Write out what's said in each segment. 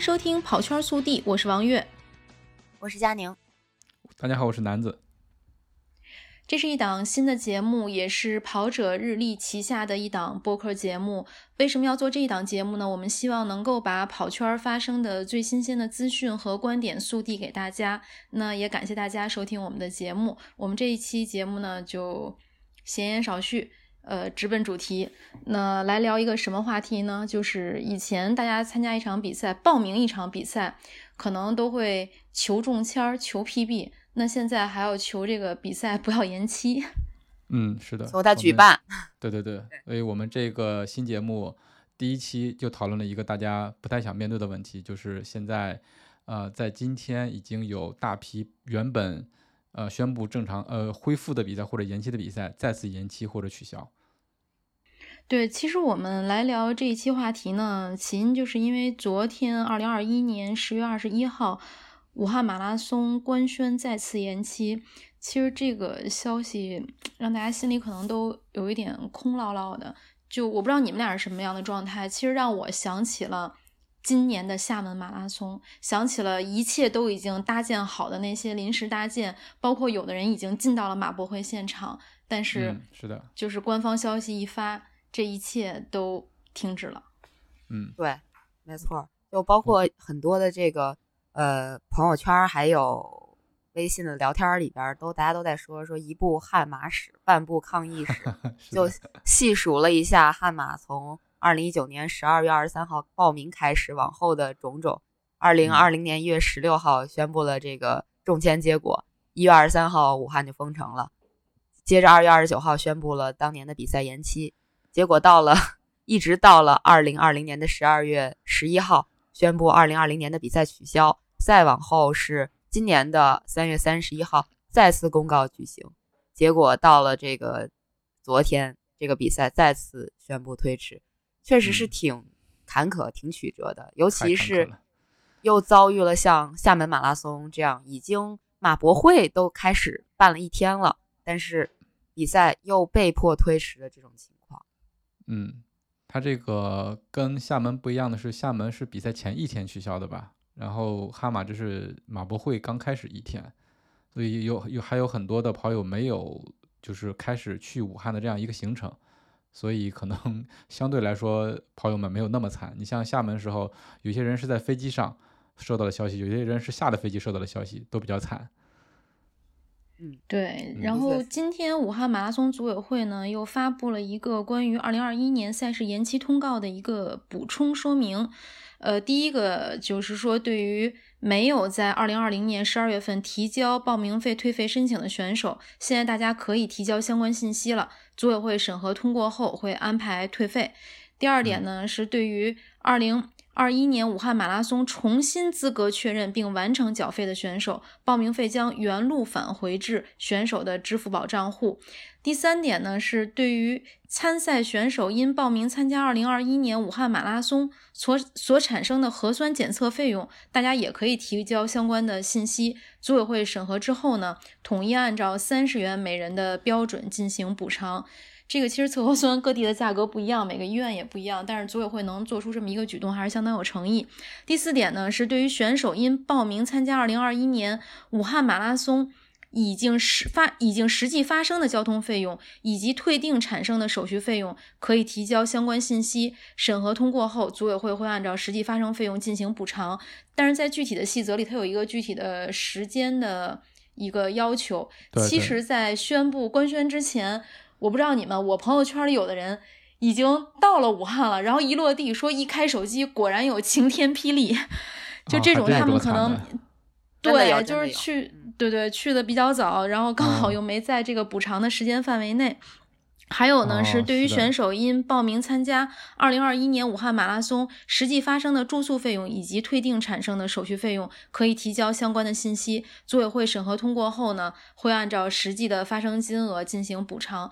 收听跑圈速递，我是王悦，我是佳宁。大家好，我是南子。这是一档新的节目，也是跑者日历旗下的一档播客节目。为什么要做这一档节目呢？我们希望能够把跑圈发生的最新鲜的资讯和观点速递给大家。那也感谢大家收听我们的节目。我们这一期节目呢，就闲言少叙。呃，直奔主题，那来聊一个什么话题呢？就是以前大家参加一场比赛，报名一场比赛，可能都会求中签儿、求 PB，那现在还要求这个比赛不要延期。嗯，是的，求他举办。对对对，所以我们这个新节目第一期就讨论了一个大家不太想面对的问题，就是现在，呃，在今天已经有大批原本呃宣布正常呃恢复的比赛或者延期的比赛再次延期或者取消。对，其实我们来聊这一期话题呢，起因就是因为昨天二零二一年十月二十一号，武汉马拉松官宣再次延期。其实这个消息让大家心里可能都有一点空落落的。就我不知道你们俩是什么样的状态，其实让我想起了今年的厦门马拉松，想起了一切都已经搭建好的那些临时搭建，包括有的人已经进到了马博会现场，但是是的，就是官方消息一发。这一切都停止了。嗯，对，没错，就包括很多的这个呃朋友圈，还有微信的聊天里边，都大家都在说说一部悍马史，半部抗疫史，就细数了一下悍马从二零一九年十二月二十三号报名开始往后的种种。二零二零年一月十六号宣布了这个中签结果，一月二十三号武汉就封城了，接着二月二十九号宣布了当年的比赛延期。结果到了，一直到了二零二零年的十二月十一号，宣布二零二零年的比赛取消。再往后是今年的三月三十一号，再次公告举行。结果到了这个昨天，这个比赛再次宣布推迟，确实是挺坎坷、挺曲折的。尤其是又遭遇了像厦门马拉松这样，已经马博会都开始办了一天了，但是比赛又被迫推迟的这种情。嗯，他这个跟厦门不一样的是，厦门是比赛前一天取消的吧？然后哈马这是马博会刚开始一天，所以有有还有很多的跑友没有就是开始去武汉的这样一个行程，所以可能相对来说跑友们没有那么惨。你像厦门时候，有些人是在飞机上收到的消息，有些人是下了飞机收到的消息，都比较惨。嗯，对。然后今天武汉马拉松组委会呢又发布了一个关于二零二一年赛事延期通告的一个补充说明。呃，第一个就是说，对于没有在二零二零年十二月份提交报名费退费申请的选手，现在大家可以提交相关信息了。组委会审核通过后会安排退费。第二点呢是对于二零。二一年武汉马拉松重新资格确认并完成缴费的选手，报名费将原路返回至选手的支付宝账户。第三点呢，是对于参赛选手因报名参加二零二一年武汉马拉松所所产生的核酸检测费用，大家也可以提交相关的信息。组委会审核之后呢，统一按照三十元每人的标准进行补偿。这个其实测核酸各地的价格不一样，每个医院也不一样，但是组委会能做出这么一个举动，还是相当有诚意。第四点呢，是对于选手因报名参加2021年武汉马拉松已经实发已经实际发生的交通费用以及退订产生的手续费用，可以提交相关信息，审核通过后，组委会会按照实际发生费用进行补偿。但是在具体的细则里，它有一个具体的时间的一个要求。其实，在宣布官宣之前。我不知道你们，我朋友圈里有的人已经到了武汉了，然后一落地说一开手机，果然有晴天霹雳，就这种他们可能对，就是去对对去的比较早，然后刚好又没在这个补偿的时间范围内。还有呢，是对于选手因报名参加二零二一年武汉马拉松实际发生的住宿费用以及退订产生的手续费用，可以提交相关的信息。组委会审核通过后呢，会按照实际的发生金额进行补偿。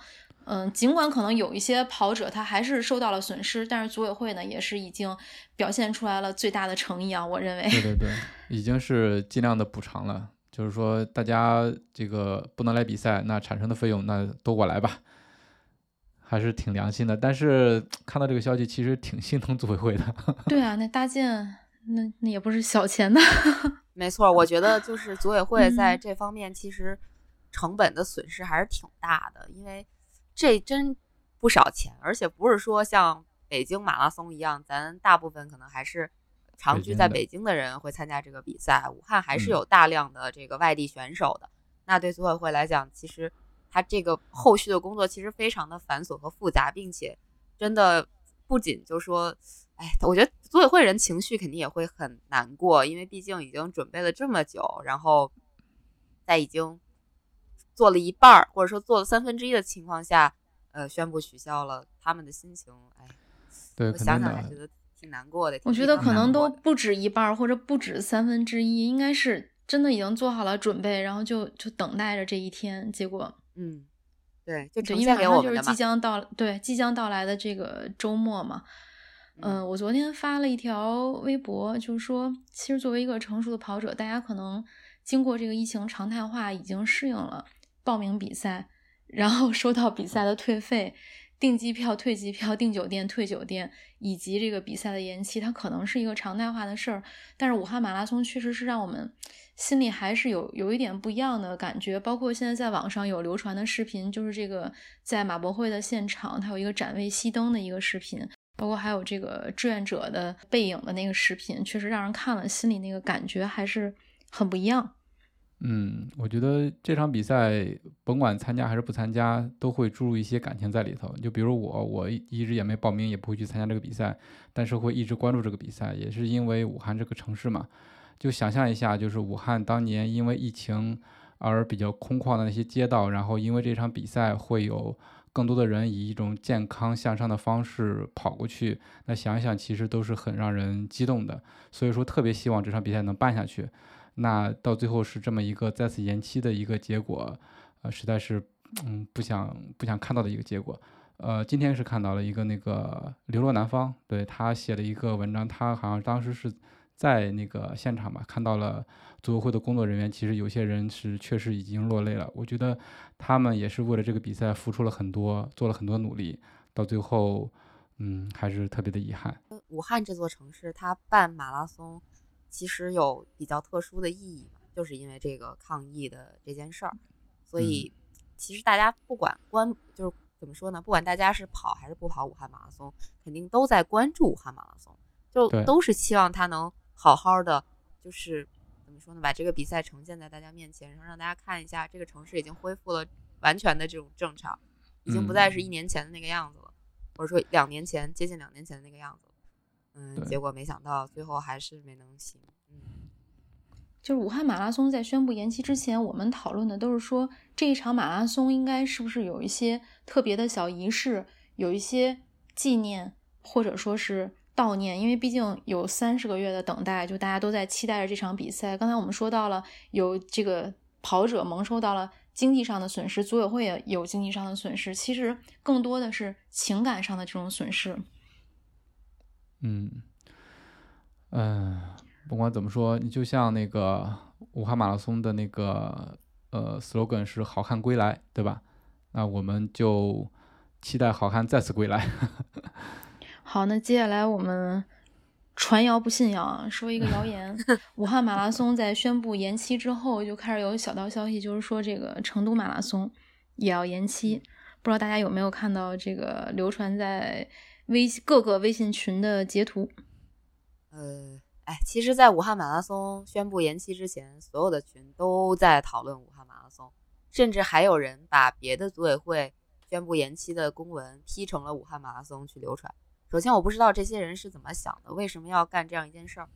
嗯，尽管可能有一些跑者他还是受到了损失，但是组委会呢也是已经表现出来了最大的诚意啊，我认为。对对对，已经是尽量的补偿了。就是说，大家这个不能来比赛，那产生的费用那都我来吧。还是挺良心的，但是看到这个消息，其实挺心疼组委会的。对啊，那搭建那那也不是小钱呐。没错，我觉得就是组委会在这方面其实成本的损失还是挺大的，因为这真不少钱，而且不是说像北京马拉松一样，咱大部分可能还是长居在北京的人会参加这个比赛，武汉还是有大量的这个外地选手的。那对组委会来讲，其实他这个后续的工作其实非常的繁琐和复杂，并且真的不仅就说。哎，我觉得组委会人情绪肯定也会很难过，因为毕竟已经准备了这么久，然后在已经做了一半儿，或者说做了三分之一的情况下，呃，宣布取消了，他们的心情，哎，对，我想想还觉得挺难过的。我觉得可能都不止一半儿，或者不止三分之一，应该是真的已经做好了准备，然后就就等待着这一天。结果，嗯，对，就因为马上就是即将到，对，即将到来的这个周末嘛。嗯，我昨天发了一条微博，就是说，其实作为一个成熟的跑者，大家可能经过这个疫情常态化，已经适应了报名比赛，然后收到比赛的退费、订机票、退机票、订酒店、退酒店，以及这个比赛的延期，它可能是一个常态化的事儿。但是武汉马拉松确实是让我们心里还是有有一点不一样的感觉。包括现在在网上有流传的视频，就是这个在马博会的现场，它有一个展位熄灯的一个视频。包括还有这个志愿者的背影的那个视频，确实让人看了心里那个感觉还是很不一样。嗯，我觉得这场比赛甭管参加还是不参加，都会注入一些感情在里头。就比如我，我一直也没报名，也不会去参加这个比赛，但是会一直关注这个比赛，也是因为武汉这个城市嘛。就想象一下，就是武汉当年因为疫情而比较空旷的那些街道，然后因为这场比赛会有。更多的人以一种健康向上的方式跑过去，那想一想，其实都是很让人激动的。所以说，特别希望这场比赛能办下去。那到最后是这么一个再次延期的一个结果，呃，实在是，嗯，不想不想看到的一个结果。呃，今天是看到了一个那个流落南方，对他写了一个文章，他好像当时是在那个现场吧，看到了。组委会的工作人员其实有些人是确实已经落泪了，我觉得他们也是为了这个比赛付出了很多，做了很多努力，到最后，嗯，还是特别的遗憾。武汉这座城市，它办马拉松其实有比较特殊的意义嘛，就是因为这个抗疫的这件事儿，所以其实大家不管关，就是怎么说呢，不管大家是跑还是不跑武汉马拉松，肯定都在关注武汉马拉松，就都是希望他能好好的，就是怎。么说呢，把这个比赛呈现在大家面前，然后让大家看一下，这个城市已经恢复了完全的这种正常，已经不再是一年前的那个样子了，或者说两年前接近两年前的那个样子。嗯，结果没想到最后还是没能行。嗯，就是武汉马拉松在宣布延期之前，我们讨论的都是说这一场马拉松应该是不是有一些特别的小仪式，有一些纪念，或者说是。悼念，因为毕竟有三十个月的等待，就大家都在期待着这场比赛。刚才我们说到了，有这个跑者蒙受到了经济上的损失，组委会也有经济上的损失，其实更多的是情感上的这种损失。嗯，嗯，不管怎么说，你就像那个武汉马拉松的那个呃 slogan 是“好汉归来”，对吧？那我们就期待好汉再次归来。好，那接下来我们传谣不信谣，说一个谣言：武汉马拉松在宣布延期之后，就开始有小道消息，就是说这个成都马拉松也要延期。不知道大家有没有看到这个流传在微各个微信群的截图？呃，哎，其实，在武汉马拉松宣布延期之前，所有的群都在讨论武汉马拉松，甚至还有人把别的组委会宣布延期的公文 P 成了武汉马拉松去流传。首先，我不知道这些人是怎么想的，为什么要干这样一件事儿？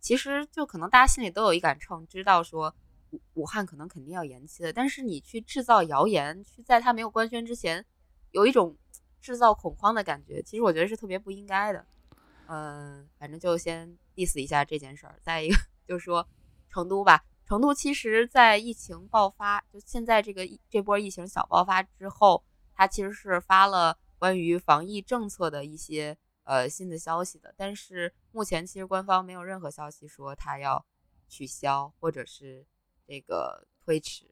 其实就可能大家心里都有一杆秤，知道说武武汉可能肯定要延期的。但是你去制造谣言，去在他没有官宣之前，有一种制造恐慌的感觉，其实我觉得是特别不应该的。嗯，反正就先 diss 一下这件事儿。再一个 就是说成都吧，成都其实在疫情爆发，就现在这个这波疫情小爆发之后，它其实是发了。关于防疫政策的一些呃新的消息的，但是目前其实官方没有任何消息说他要取消或者是这个推迟。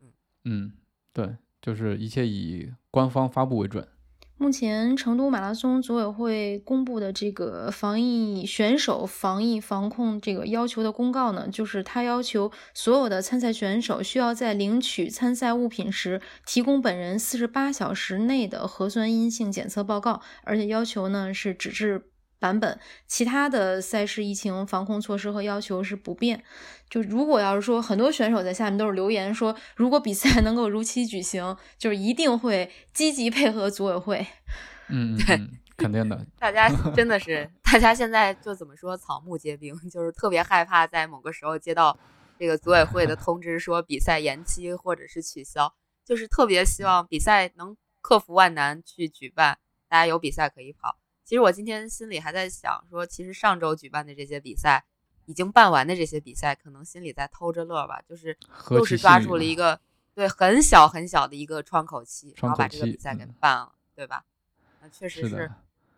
嗯嗯，对，就是一切以官方发布为准。目前成都马拉松组委会公布的这个防疫选手防疫防控这个要求的公告呢，就是他要求所有的参赛选手需要在领取参赛物品时提供本人四十八小时内的核酸阴性检测报告，而且要求呢是纸质。版本，其他的赛事疫情防控措施和要求是不变。就如果要是说很多选手在下面都是留言说，如果比赛 能够如期举行，就是一定会积极配合组委会。嗯，对，肯定的。大家真的是，大家现在就怎么说，草木皆兵，就是特别害怕在某个时候接到这个组委会的通知，说比赛延期或者是取消，就是特别希望比赛能克服万难去举办，大家有比赛可以跑。其实我今天心里还在想，说其实上周举办的这些比赛，已经办完的这些比赛，可能心里在偷着乐吧，就是又是抓住了一个对很小很小的一个窗口期，然后把这个比赛给办了，对吧？那确实是，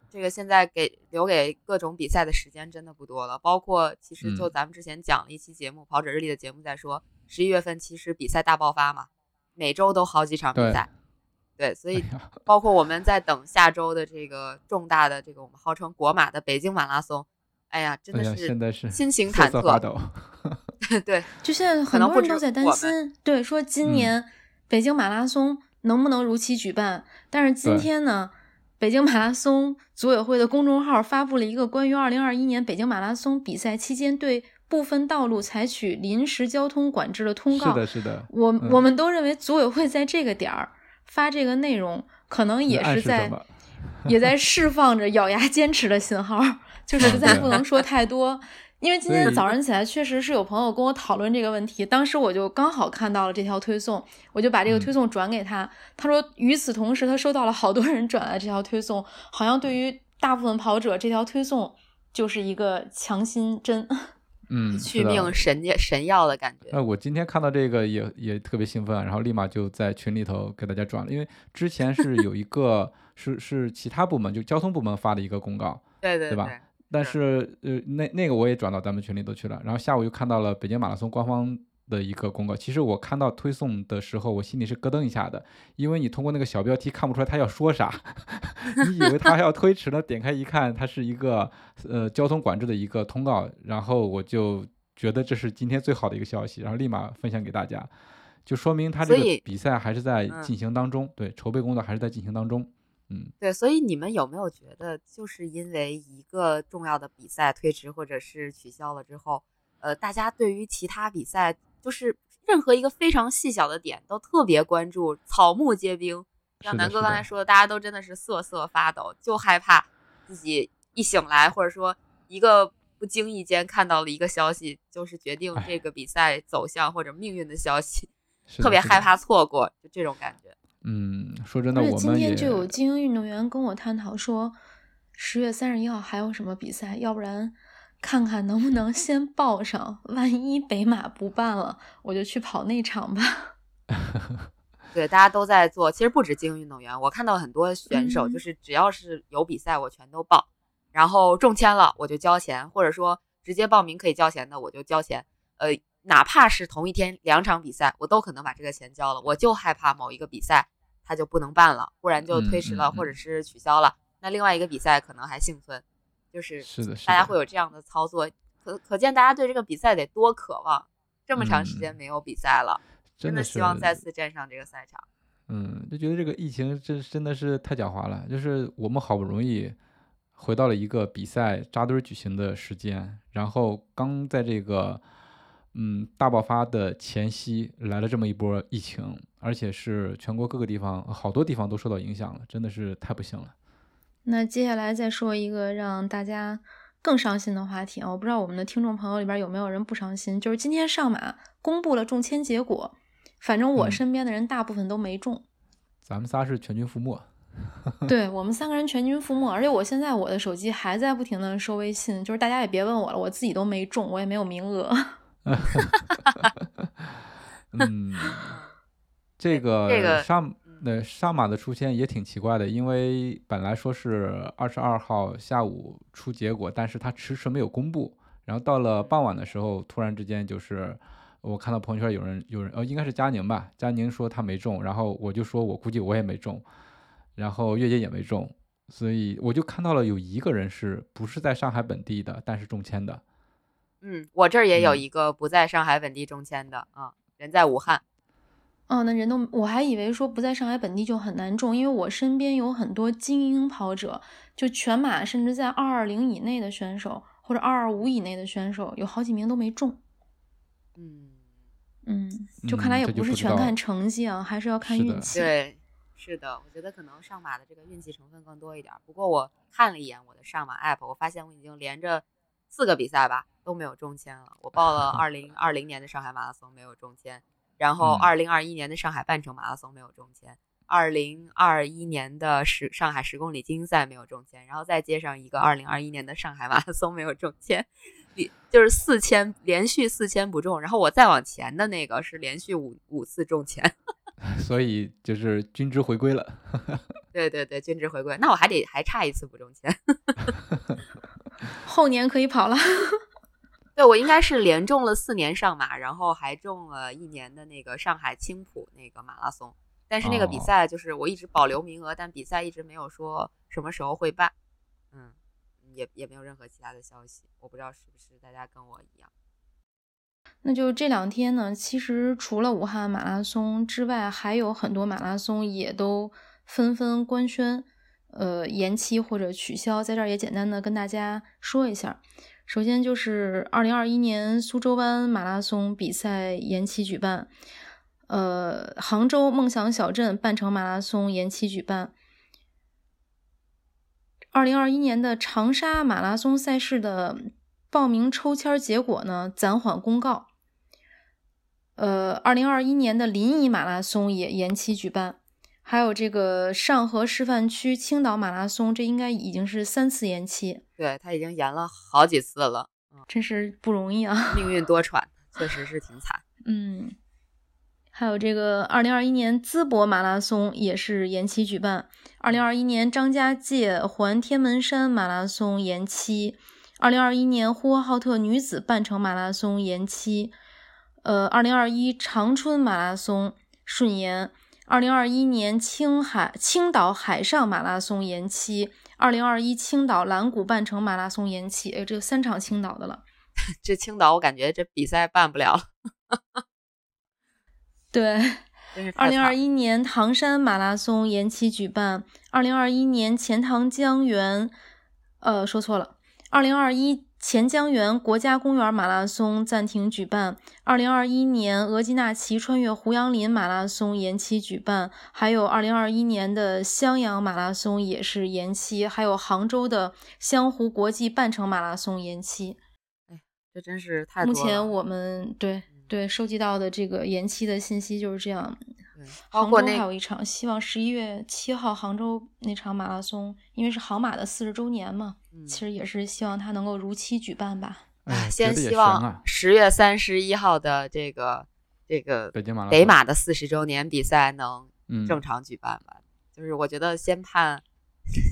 这个现在给留给各种比赛的时间真的不多了。包括其实就咱们之前讲了一期节目《跑者日历》的节目在说，十一月份其实比赛大爆发嘛，每周都好几场比赛。对，所以包括我们在等下周的这个重大的这个我们号称国马的北京马拉松，哎呀，真的是现在是心情忐忑。对，就现在很多人都在担心，对，说今年北京马拉松能不能如期举办？但是今天呢，北京马拉松组委会的公众号发布了一个关于二零二一年北京马拉松比赛期间对部分道路采取临时交通管制的通告。是的，是的。我我们都认为组委会在这个点儿。发这个内容可能也是在，也在释放着咬牙坚持的信号，就实在不能说太多。因为今天早上起来，确实是有朋友跟我讨论这个问题，当时我就刚好看到了这条推送，我就把这个推送转给他。他说，与此同时，他收到了好多人转来这条推送，好像对于大部分跑者，这条推送就是一个强心针。嗯，续命神神药的感觉。呃，我今天看到这个也也特别兴奋，然后立马就在群里头给大家转了。因为之前是有一个 是是其他部门，就交通部门发的一个公告，对对对吧？但是呃，那那个我也转到咱们群里头去了。然后下午又看到了北京马拉松官方。的一个公告，其实我看到推送的时候，我心里是咯噔一下的，因为你通过那个小标题看不出来他要说啥，你以为他还要推迟呢？点开一看，它是一个呃交通管制的一个通告，然后我就觉得这是今天最好的一个消息，然后立马分享给大家，就说明他这个比赛还是在进行当中，对，筹备工作还是在进行当中，嗯，对，所以你们有没有觉得，就是因为一个重要的比赛推迟或者是取消了之后，呃，大家对于其他比赛。就是任何一个非常细小的点都特别关注，草木皆兵。像南哥刚才说的，大家都真的是瑟瑟发抖，就害怕自己一醒来，或者说一个不经意间看到了一个消息，就是决定这个比赛走向或者命运的消息，特别害怕错过，就这种感觉。嗯，说真的，我们今天就有精英运动员跟我探讨说，十月三十一号还有什么比赛，要不然。看看能不能先报上，万一北马不办了，我就去跑那场吧。对，大家都在做，其实不止精英运动员，我看到很多选手，就是只要是有比赛，我全都报，然后中签了我就交钱，或者说直接报名可以交钱的我就交钱。呃，哪怕是同一天两场比赛，我都可能把这个钱交了。我就害怕某一个比赛它就不能办了，忽然就推迟了，或者是取消了，那另外一个比赛可能还幸存。就是是的，大家会有这样的操作，可可见大家对这个比赛得多渴望。这么长时间没有比赛了，真的希望再次站上这个赛场。嗯，就觉得这个疫情真真的是太狡猾了。就是我们好不容易回到了一个比赛扎堆举行的时间，然后刚在这个嗯大爆发的前夕来了这么一波疫情，而且是全国各个地方好多地方都受到影响了，真的是太不幸了。那接下来再说一个让大家更伤心的话题啊！我不知道我们的听众朋友里边有没有人不伤心，就是今天上马公布了中签结果，反正我身边的人大部分都没中。咱们仨是全军覆没。对我们三个人全军覆没，而且我现在我的手机还在不停的收微信，就是大家也别问我了，我自己都没中，我也没有名额。嗯，这个这个上。那上马的出现也挺奇怪的，因为本来说是二十二号下午出结果，但是他迟迟没有公布。然后到了傍晚的时候，突然之间就是我看到朋友圈有人有人呃，应该是佳宁吧，佳宁说他没中，然后我就说我估计我也没中。然后月姐也没中，所以我就看到了有一个人是不是在上海本地的，但是中签的。嗯，我这儿也有嗯一个不在上海本地中签的啊，人在武汉。哦，那人都我还以为说不在上海本地就很难中，因为我身边有很多精英跑者，就全马甚至在二二零以内的选手或者二二五以内的选手，有好几名都没中。嗯，嗯，就看来嗯也不是全看成绩啊，还是要看运气。对，是的，我觉得可能上马的这个运气成分更多一点儿。不过我看了一眼我的上马 app，我发现我已经连着四个比赛吧都没有中签了。我报了二零二零年的上海马拉松没有中签，然后嗯二零二一年的上海半程马拉松没有中签，二零二一年的十上海十公里精英赛没有中签，然后再接上一个二零二一年的上海马拉松没有中签，里就是四签连续四签不中，然后我再往前的那个是连续五五次中签。所以就是均值回归了。对对对，均值回归，那我还得还差一次不中签。后年可以跑了。对我应该是连中了四年上马，然后还中了一年的那个上海青浦那个马拉松，但是那个比哦赛就是我一直保留名额，但比赛一直没有说什么时候会办，嗯，也也没有任何其他的消息，我不知道是不是大家跟我一样。那就这两天呢，其实除了武汉马拉松之外，还有很多马拉松也都纷纷官宣，呃，延期或者取消。在这儿也简单的跟大家说一下。首先就是二零二一年苏州湾马拉松比赛延期举办，呃，杭州梦想小镇半程马拉松延期举办。二零二一年的长沙马拉松赛事的报名抽签结果呢暂缓公告。呃，二零二一年的临沂马拉松也延期举办，还有这个上河示范区青岛马拉松，这应该已经是三次延期，对他已经延了好几次了，真是不容易啊。命 运多舛，确实是挺惨。嗯，还有这个二零二一年淄博马拉松也是延期举办，二零二一年张家界环天门山马拉松延期，二零二一年呼和浩特女子半程马拉松延期，呃，二零二一长春马拉松顺延，二零二一年青海青岛海上马拉松延期，二零二一青岛蓝谷半程马拉松延期，哎，这有三场青岛的了。这青岛我感觉这比赛办不了。了，对，二零二一年唐山马拉松延期举办，二零二一年钱塘江源，呃，说错了，二零二一钱江源国家公园马拉松暂停举办，二零二一年额济纳旗穿越胡杨林马拉松延期举办，还有二零二一年的襄阳马拉松也是延期，还有杭州的湘湖国际半程马拉松延期。哎这真是太多了。目前我们对嗯对收集到的这个延期的信息就是这样。对包括那杭州还有一场，希望十一月七号杭州那场马拉松，因为是杭马的四十周年嘛，嗯其实也是希望它能够如期举办吧。哎，先希望啊，十月三十一号的这个这个北京马拉北马的四十周年比赛能嗯正常举办吧。就是我觉得先盼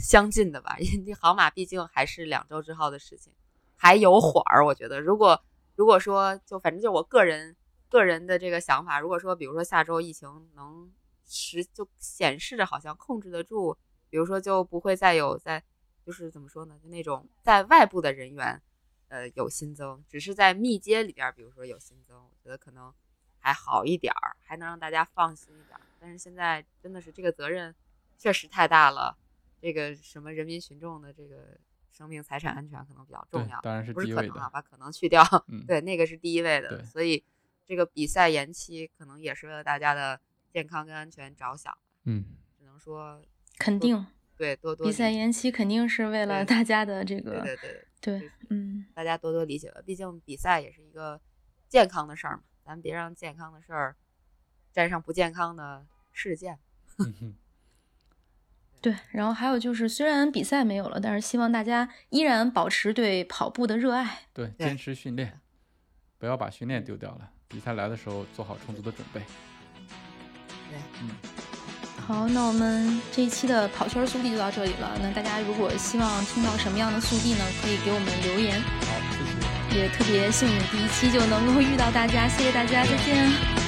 相近的吧，因为杭马毕竟还是两周之后的事情，还有缓儿。我觉得如果如果说就反正就我个人个人的这个想法，如果说比如说下周疫情能实就显示着好像控制得住，比如说就不会再有在就是怎么说呢，就那种在外部的人员呃有新增，只是在密接里边儿，比如说有新增，我觉得可能还好一点儿，还能让大家放心一点儿。但是现在真的是这个责任确实太大了，这个什么人民群众的这个生命财产安全可能比较重要，当然是不是第一位的可能啊，把可能去掉，嗯对，那个是第一位的，所以这个比赛延期可能也是为了大家的健康跟安全着想，嗯只能说肯定对多多比赛延期肯定是为了大家的这个对对。对就是嗯大家多多理解吧，毕竟比赛也是一个健康的事儿嘛，咱别让健康的事儿沾上不健康的事件。对。然后还有就是，虽然比赛没有了，但是希望大家依然保持对跑步的热爱。对坚持训练，不要把训练丢掉了。比赛来的时候做好充足的准备。对，嗯，好，那我们这一期的跑圈速递就到这里了。那大家如果希望听到什么样的速递呢？可以给我们留言。好，谢谢。也特别幸运，第一期就能够遇到大家，谢谢大家，再见。